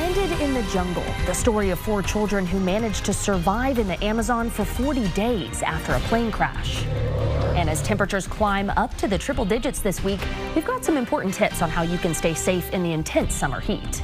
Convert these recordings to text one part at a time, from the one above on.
Stranded in the jungle, the story of four children who managed to survive in the Amazon for 40 days after a plane crash. And as temperatures climb up to the triple digits this week, we've got some important tips on how you can stay safe in the intense summer heat.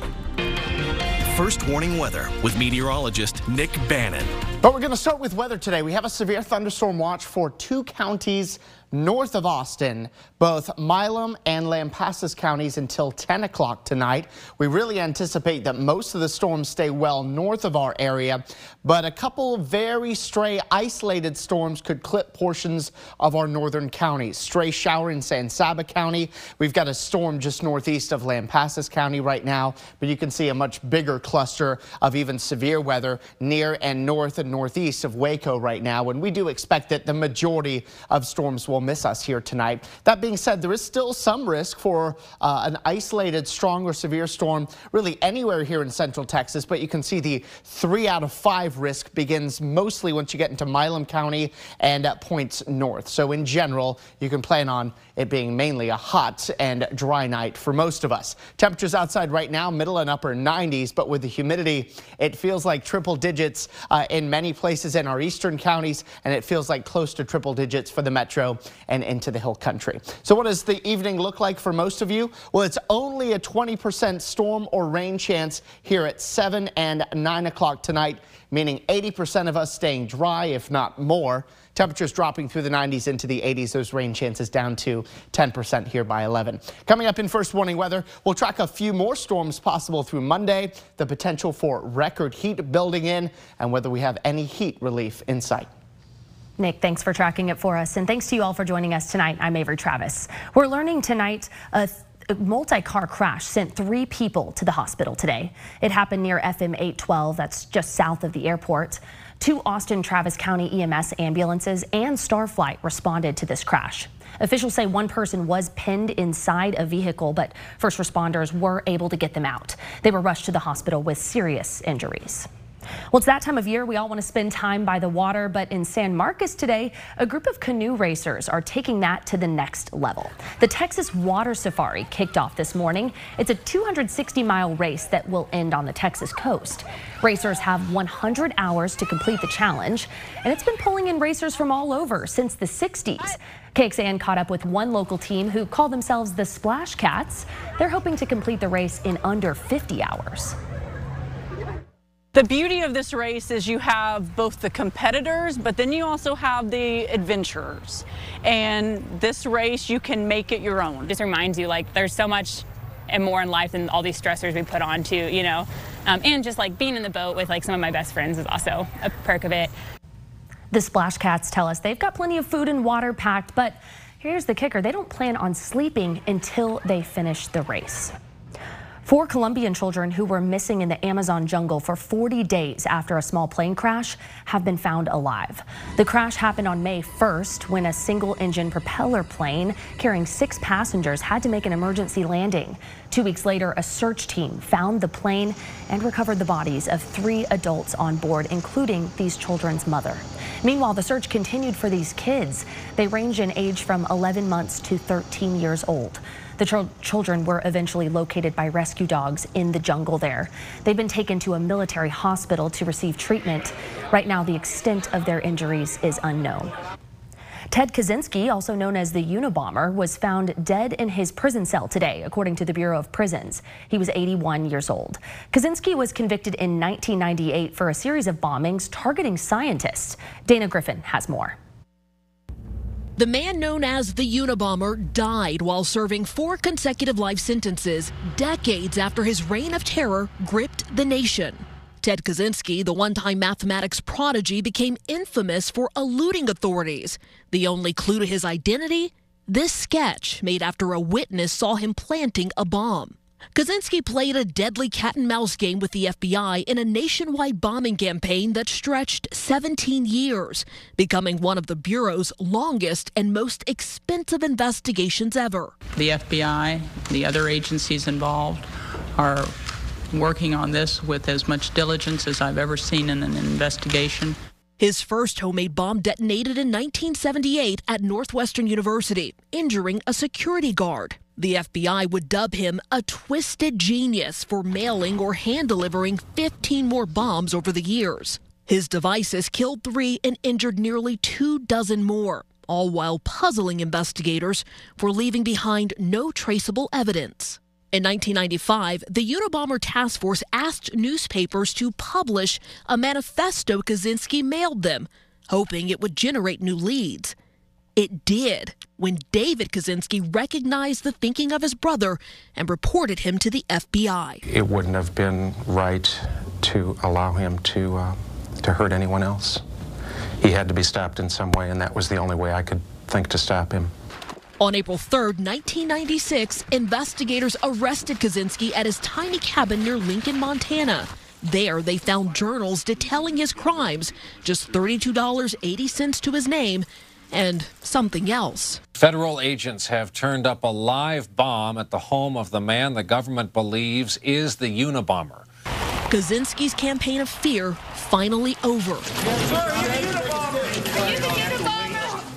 First warning weather with meteorologist Nick Bannon. But we're going to start with weather today. We have a severe thunderstorm watch for two counties north of Austin, both Milam and Lampasas counties until 10 o'clock tonight. We really anticipate that most of the storms stay well north of our area, but a couple very stray isolated storms could clip portions of our northern counties. Stray shower in San Saba County. We've got a storm just northeast of Lampasas County right now, but you can see a much bigger cluster of even severe weather near and north and northeast of Waco right now. And we do expect that the majority of storms will miss us here tonight. That being said, there is still some risk for uh, an isolated strong or severe storm really anywhere here in central Texas, but you can see the three out of five risk begins mostly once you get into Milam County and at points north. So in general, you can plan on it being mainly a hot and dry night for most of us. Temperatures outside right now, middle and upper 90s, but with the humidity, it feels like triple digits uh, in many places in our eastern counties, and it feels like close to triple digits for the metro and into the hill country. So what does the evening look like for most of you? Well, it's only a 20% storm or rain chance here at 7 and 9 o'clock tonight, meaning 80% of us staying dry, if not more. Temperatures dropping through the 90s into the 80s. Those rain chances down to 10% here by 11. Coming up in first warning weather, we'll track a few more storms possible through Monday, the potential for record heat building in, and whether we have any heat relief in sight. Nick, thanks for tracking it for us. And thanks to you all for joining us tonight. I'm Avery Travis. We're learning tonight a multi-car crash sent three people to the hospital today. It happened near FM 812, that's just south of the airport. Two Austin Travis County EMS ambulances and Starflight responded to this crash. Officials say one person was pinned inside a vehicle, but first responders were able to get them out. They were rushed to the hospital with serious injuries. Well, it's that time of year. We all want to spend time by the water, but in San Marcos today, a group of canoe racers are taking that to the next level. The Texas Water Safari kicked off this morning. It's a 260 mile race that will end on the Texas coast. Racers have 100 hours to complete the challenge, and it's been pulling in racers from all over since the 60s. KXAN caught up with one local team who call themselves the Splash Cats. They're hoping to complete the race in under 50 hours. The beauty of this race is you have both the competitors, but then you also have the adventurers. And this race, you can make it your own. It just reminds you like there's so much and more in life than all these stressors we put on to, you know. Um, and just like being in the boat with like some of my best friends is also a perk of it. The Splash Cats tell us they've got plenty of food and water packed, but here's the kicker. They don't plan on sleeping until they finish the race. Four Colombian children who were missing in the Amazon jungle for 40 days after a small plane crash have been found alive. The crash happened on May 1st when a single engine propeller plane carrying six passengers had to make an emergency landing. Two weeks later, a search team found the plane and recovered the bodies of three adults on board, including these children's mother. Meanwhile, the search continued for these kids. They range in age from 11 months to 13 years old. The ch children were eventually located by rescue dogs in the jungle there. They've been taken to a military hospital to receive treatment. Right now, the extent of their injuries is unknown. Ted Kaczynski, also known as the Unabomber, was found dead in his prison cell today, according to the Bureau of Prisons. He was 81 years old. Kaczynski was convicted in 1998 for a series of bombings targeting scientists. Dana Griffin has more. The man known as the Unabomber died while serving four consecutive life sentences decades after his reign of terror gripped the nation. Ted Kaczynski, the one time mathematics prodigy, became infamous for eluding authorities. The only clue to his identity? This sketch made after a witness saw him planting a bomb. Kaczynski played a deadly cat and mouse game with the FBI in a nationwide bombing campaign that stretched 17 years, becoming one of the Bureau's longest and most expensive investigations ever. The FBI, the other agencies involved, are working on this with as much diligence as I've ever seen in an investigation. His first homemade bomb detonated in 1978 at Northwestern University, injuring a security guard. The FBI would dub him a twisted genius for mailing or hand delivering 15 more bombs over the years. His devices killed three and injured nearly two dozen more, all while puzzling investigators for leaving behind no traceable evidence. In 1995, the Unabomber Task Force asked newspapers to publish a manifesto Kaczynski mailed them, hoping it would generate new leads. It did when David Kaczynski recognized the thinking of his brother and reported him to the FBI. It wouldn't have been right to allow him to, uh, to hurt anyone else. He had to be stopped in some way, and that was the only way I could think to stop him. On April 3, 1996, investigators arrested Kaczynski at his tiny cabin near Lincoln, Montana. There, they found journals detailing his crimes, just $32.80 to his name, and something else. Federal agents have turned up a live bomb at the home of the man the government believes is the Unabomber. Kaczynski's campaign of fear finally over.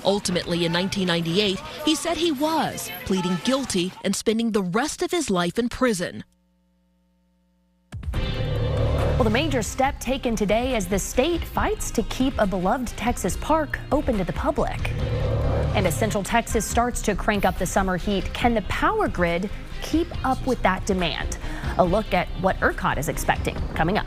Ultimately, in 1998, he said he was, pleading guilty and spending the rest of his life in prison. Well, the major step taken today as the state fights to keep a beloved Texas park open to the public. And as Central Texas starts to crank up the summer heat, can the power grid keep up with that demand? A look at what ERCOT is expecting coming up.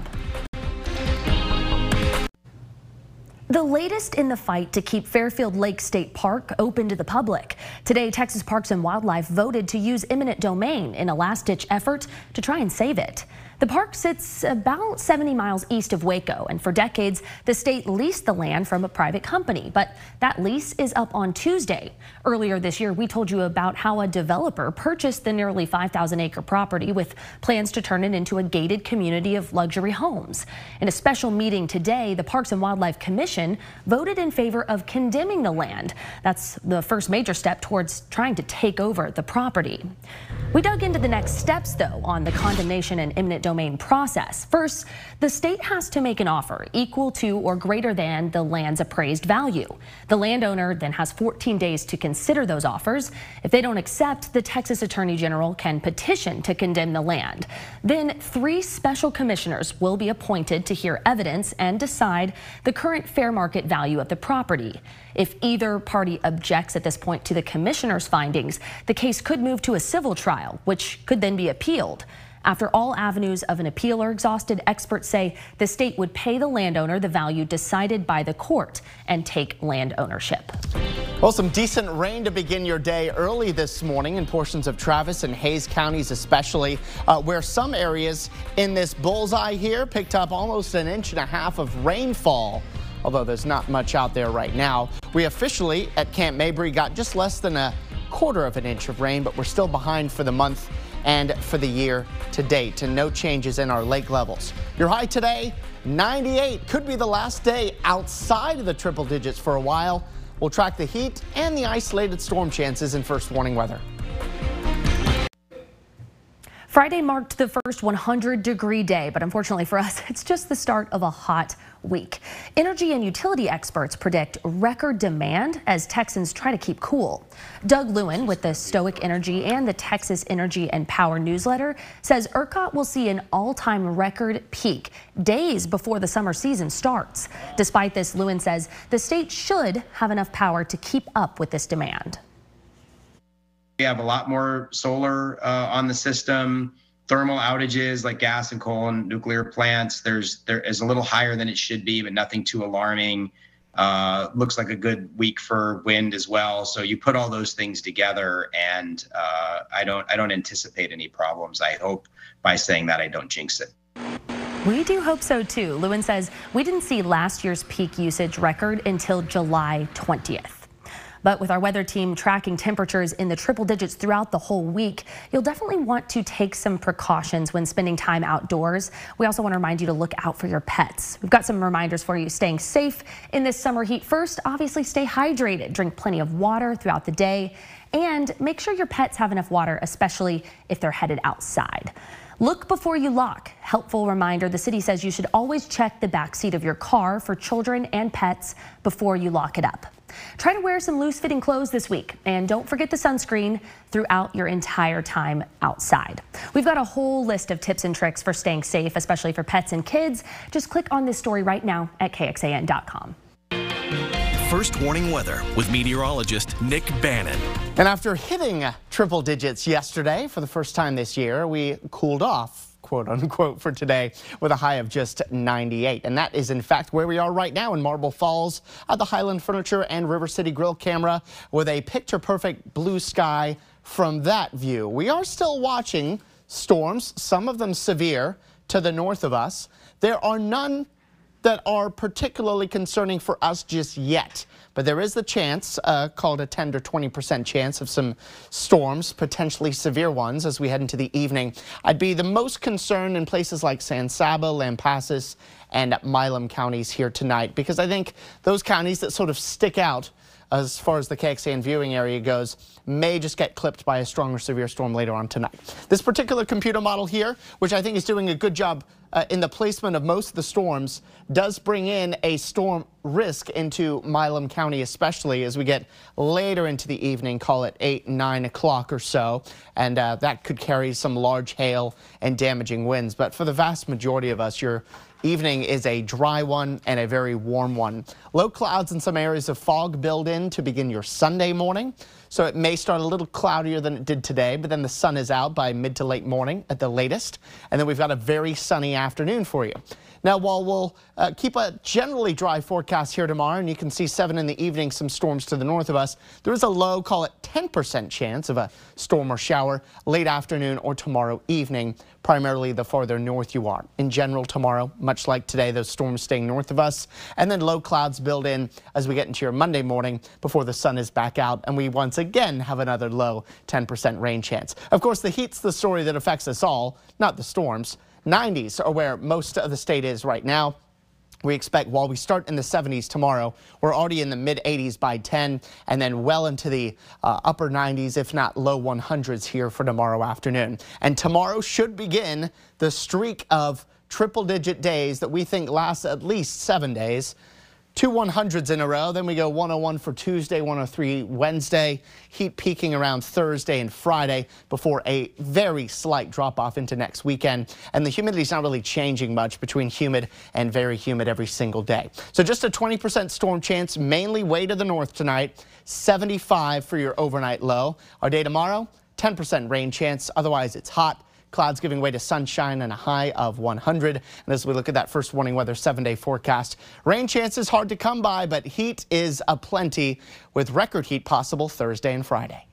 The latest in the fight to keep Fairfield Lake State Park open to the public. Today, Texas Parks and Wildlife voted to use eminent domain in a last ditch effort to try and save it. The park sits about 70 miles east of Waco, and for decades, the state leased the land from a private company, but that lease is up on Tuesday. Earlier this year, we told you about how a developer purchased the nearly 5,000 acre property with plans to turn it into a gated community of luxury homes. In a special meeting today, the Parks and Wildlife Commission voted in favor of condemning the land. That's the first major step towards trying to take over the property. We dug into the next steps, though, on the condemnation and eminent domain process. First, the state has to make an offer equal to or greater than the land's appraised value. The landowner then has 14 days to consider those offers. If they don't accept, the Texas Attorney General can petition to condemn the land. Then three special commissioners will be appointed to hear evidence and decide the current fair market value of the property. If either party objects at this point to the commissioner's findings, the case could move to a civil trial, which could then be appealed. After all avenues of an appeal are exhausted, experts say the state would pay the landowner the value decided by the court and take land ownership. Well, some decent rain to begin your day early this morning in portions of Travis and Hays counties, especially uh, where some areas in this bullseye here picked up almost an inch and a half of rainfall although there's not much out there right now. We officially at Camp Mabry got just less than a quarter of an inch of rain, but we're still behind for the month and for the year to date, and no changes in our lake levels. Your high today, 98. Could be the last day outside of the triple digits for a while. We'll track the heat and the isolated storm chances in first warning weather. Friday marked the first 100 degree day, but unfortunately for us, it's just the start of a hot week. Energy and utility experts predict record demand as Texans try to keep cool. Doug Lewin with the Stoic Energy and the Texas Energy and Power newsletter says ERCOT will see an all-time record peak days before the summer season starts. Despite this, Lewin says the state should have enough power to keep up with this demand. We have a lot more solar uh, on the system. Thermal outages like gas and coal and nuclear plants, there's there is a little higher than it should be, but nothing too alarming. Uh, looks like a good week for wind as well. So you put all those things together, and uh, I don't I don't anticipate any problems. I hope by saying that I don't jinx it. We do hope so too. Lewin says we didn't see last year's peak usage record until July 20th. But with our weather team tracking temperatures in the triple digits throughout the whole week, you'll definitely want to take some precautions when spending time outdoors. We also want to remind you to look out for your pets. We've got some reminders for you staying safe in this summer heat. First, obviously stay hydrated. Drink plenty of water throughout the day and make sure your pets have enough water, especially if they're headed outside. Look before you lock. Helpful reminder, the city says you should always check the back seat of your car for children and pets before you lock it up. Try to wear some loose fitting clothes this week and don't forget the sunscreen throughout your entire time outside. We've got a whole list of tips and tricks for staying safe, especially for pets and kids. Just click on this story right now at KXAN.com. First warning weather with meteorologist Nick Bannon. And after hitting triple digits yesterday for the first time this year, we cooled off quote unquote, for today with a high of just 98. And that is, in fact, where we are right now in Marble Falls at the Highland Furniture and River City Grill camera with a picture perfect blue sky from that view. We are still watching storms, some of them severe, to the north of us. There are none that are particularly concerning for us just yet. But there is the chance, uh, called a 10 to 20% chance of some storms, potentially severe ones as we head into the evening. I'd be the most concerned in places like San Saba, Lampasas, and Milam counties here tonight because I think those counties that sort of stick out as far as the KXAN viewing area goes, may just get clipped by a strong or severe storm later on tonight. This particular computer model here, which I think is doing a good job uh, in the placement of most of the storms, does bring in a storm risk into Milam County, especially as we get later into the evening, call it 8, 9 o'clock or so. And uh, that could carry some large hail and damaging winds. But for the vast majority of us, you're Evening is a dry one and a very warm one. Low clouds and some areas of fog build in to begin your Sunday morning. So it may start a little cloudier than it did today, but then the sun is out by mid to late morning at the latest. And then we've got a very sunny afternoon for you. Now, while we'll uh, keep a generally dry forecast here tomorrow, and you can see 7 in the evening, some storms to the north of us, there is a low, call it 10% chance of a storm or shower late afternoon or tomorrow evening, primarily the farther north you are. In general, tomorrow, much like today, those storms staying north of us, and then low clouds build in as we get into your Monday morning before the sun is back out, and we once again have another low 10% rain chance. Of course, the heat's the story that affects us all, not the storms. 90s are where most of the state is right now. We expect while we start in the 70s tomorrow, we're already in the mid 80s by 10 and then well into the uh, upper 90s, if not low 100s here for tomorrow afternoon. And tomorrow should begin the streak of triple digit days that we think lasts at least seven days two 100s in a row. Then we go 101 for Tuesday, 103 Wednesday. Heat peaking around Thursday and Friday before a very slight drop off into next weekend. And the humidity's not really changing much between humid and very humid every single day. So just a 20% storm chance, mainly way to the north tonight. 75 for your overnight low. Our day tomorrow, 10% rain chance. Otherwise, it's hot. Clouds giving way to sunshine and a high of 100. And as we look at that first warning weather seven day forecast, rain chances are hard to come by, but heat is aplenty with record heat possible Thursday and Friday.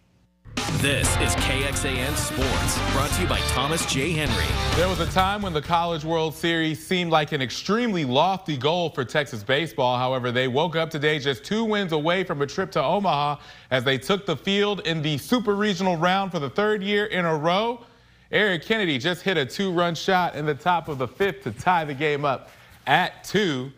This is KXAN Sports, brought to you by Thomas J. Henry. There was a time when the College World Series seemed like an extremely lofty goal for Texas baseball. However, they woke up today just two wins away from a trip to Omaha as they took the field in the Super Regional round for the third year in a row. Eric Kennedy just hit a two-run shot in the top of the fifth to tie the game up at two.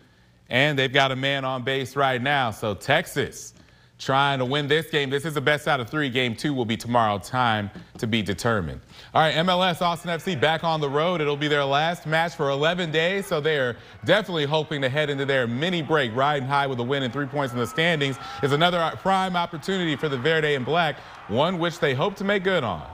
And they've got a man on base right now. So Texas trying to win this game. This is the best out of three. Game two will be tomorrow. Time to be determined. All right, MLS Austin FC back on the road. It'll be their last match for 11 days, so they're definitely hoping to head into their mini break riding high with a win and three points in the standings. Is another prime opportunity for the Verde and Black, one which they hope to make good on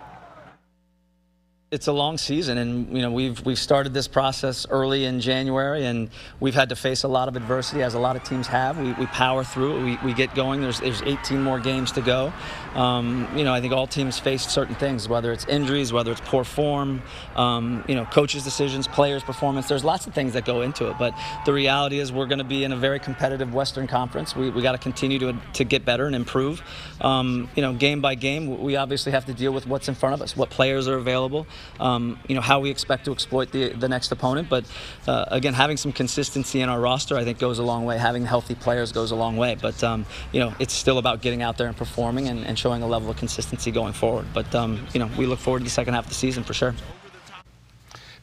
it's a long season and you know we've we've started this process early in January and we've had to face a lot of adversity as a lot of teams have. We, we power through we, we get going. There's there's 18 more games to go. Um, you know I think all teams face certain things whether it's injuries whether it's poor form um, you know coaches decisions players performance. There's lots of things that go into it but the reality is we're going to be in a very competitive Western Conference. We, we got to continue to, to get better and improve. Um, you know game by game we obviously have to deal with what's in front of us what players are available um, you know how we expect to exploit the the next opponent. But uh, again, having some consistency in our roster, I think, goes a long way. Having healthy players goes a long way. But um, you know, it's still about getting out there and performing and, and showing a level of consistency going forward. But um, you know, we look forward to the second half of the season for sure.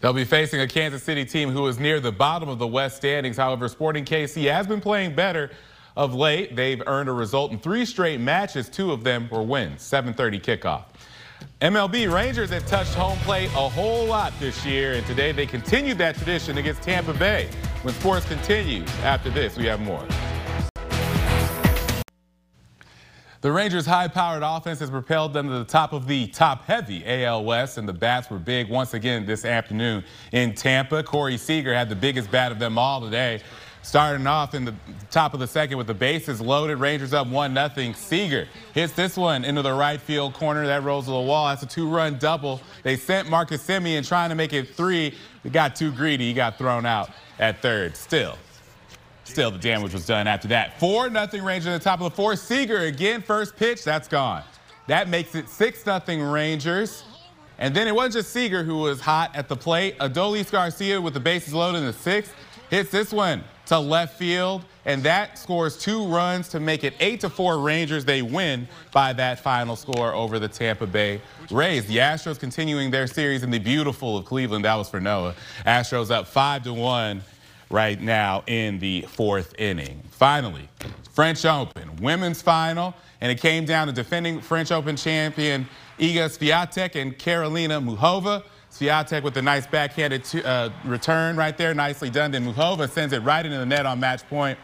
They'll be facing a Kansas City team who is near the bottom of the West standings. However, Sporting KC has been playing better of late. They've earned a result in three straight matches. Two of them were wins. 7:30 kickoff. MLB Rangers have touched home plate a whole lot this year, and today they continued that tradition against Tampa Bay. When sports continues, after this, we have more. The Rangers' high-powered offense has propelled them to the top of the top-heavy AL West, and the bats were big once again this afternoon in Tampa. Corey Seager had the biggest bat of them all today. Starting off in the top of the second with the bases loaded, Rangers up 1-0. Seager hits this one into the right field corner. That rolls to the wall. That's a two-run double. They sent Marcus Semien trying to make it three. He got too greedy. He got thrown out at third. Still, Still, the damage was done after that. 4 nothing Rangers in the top of the fourth. Seager again, first pitch, that's gone. That makes it 6 nothing Rangers. And then it wasn't just Seager who was hot at the plate. Adolis Garcia with the bases loaded in the sixth hits this one to left field, and that scores two runs to make it 8 to 4 Rangers. They win by that final score over the Tampa Bay Rays. The Astros continuing their series in the beautiful of Cleveland. That was for Noah. Astros up 5 to 1 right now in the fourth inning. Finally, French Open, women's final, and it came down to defending French Open champion Iga Swiatek and Karolina Muchova. Swiatek with a nice backhanded uh, return right there, nicely done. Then Muchova sends it right into the net on match point.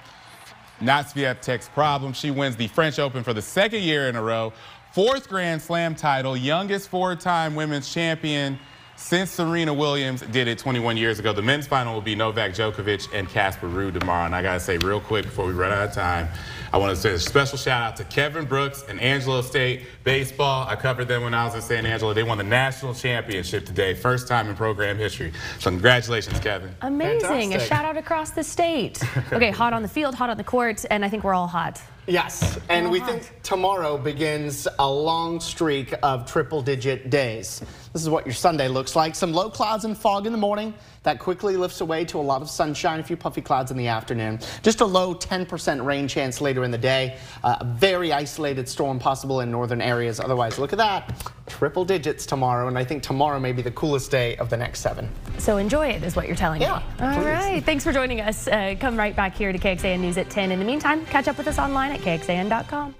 Not Swiatek's problem. She wins the French Open for the second year in a row. Fourth Grand Slam title, youngest four-time women's champion since Serena Williams did it 21 years ago. The men's final will be Novak Djokovic and Casper Ruud tomorrow. And I got to say real quick before we run out of time, I want to say a special shout out to Kevin Brooks and Angelo State Baseball. I covered them when I was in San Angelo. They won the national championship today, first time in program history. So congratulations, Kevin. Amazing. Fantastic. A shout out across the state. Okay, hot on the field, hot on the court, and I think we're all hot. Yes, and we think tomorrow begins a long streak of triple digit days. This is what your Sunday looks like. Some low clouds and fog in the morning. That quickly lifts away to a lot of sunshine, a few puffy clouds in the afternoon. Just a low 10% rain chance later in the day. Uh, a very isolated storm possible in northern areas. Otherwise, look at that. Triple digits tomorrow, and I think tomorrow may be the coolest day of the next seven. So enjoy it, is what you're telling Yeah, me. All please. right. Thanks for joining us. Uh, come right back here to KXAN News at 10. In the meantime, catch up with us online at KXAN.com.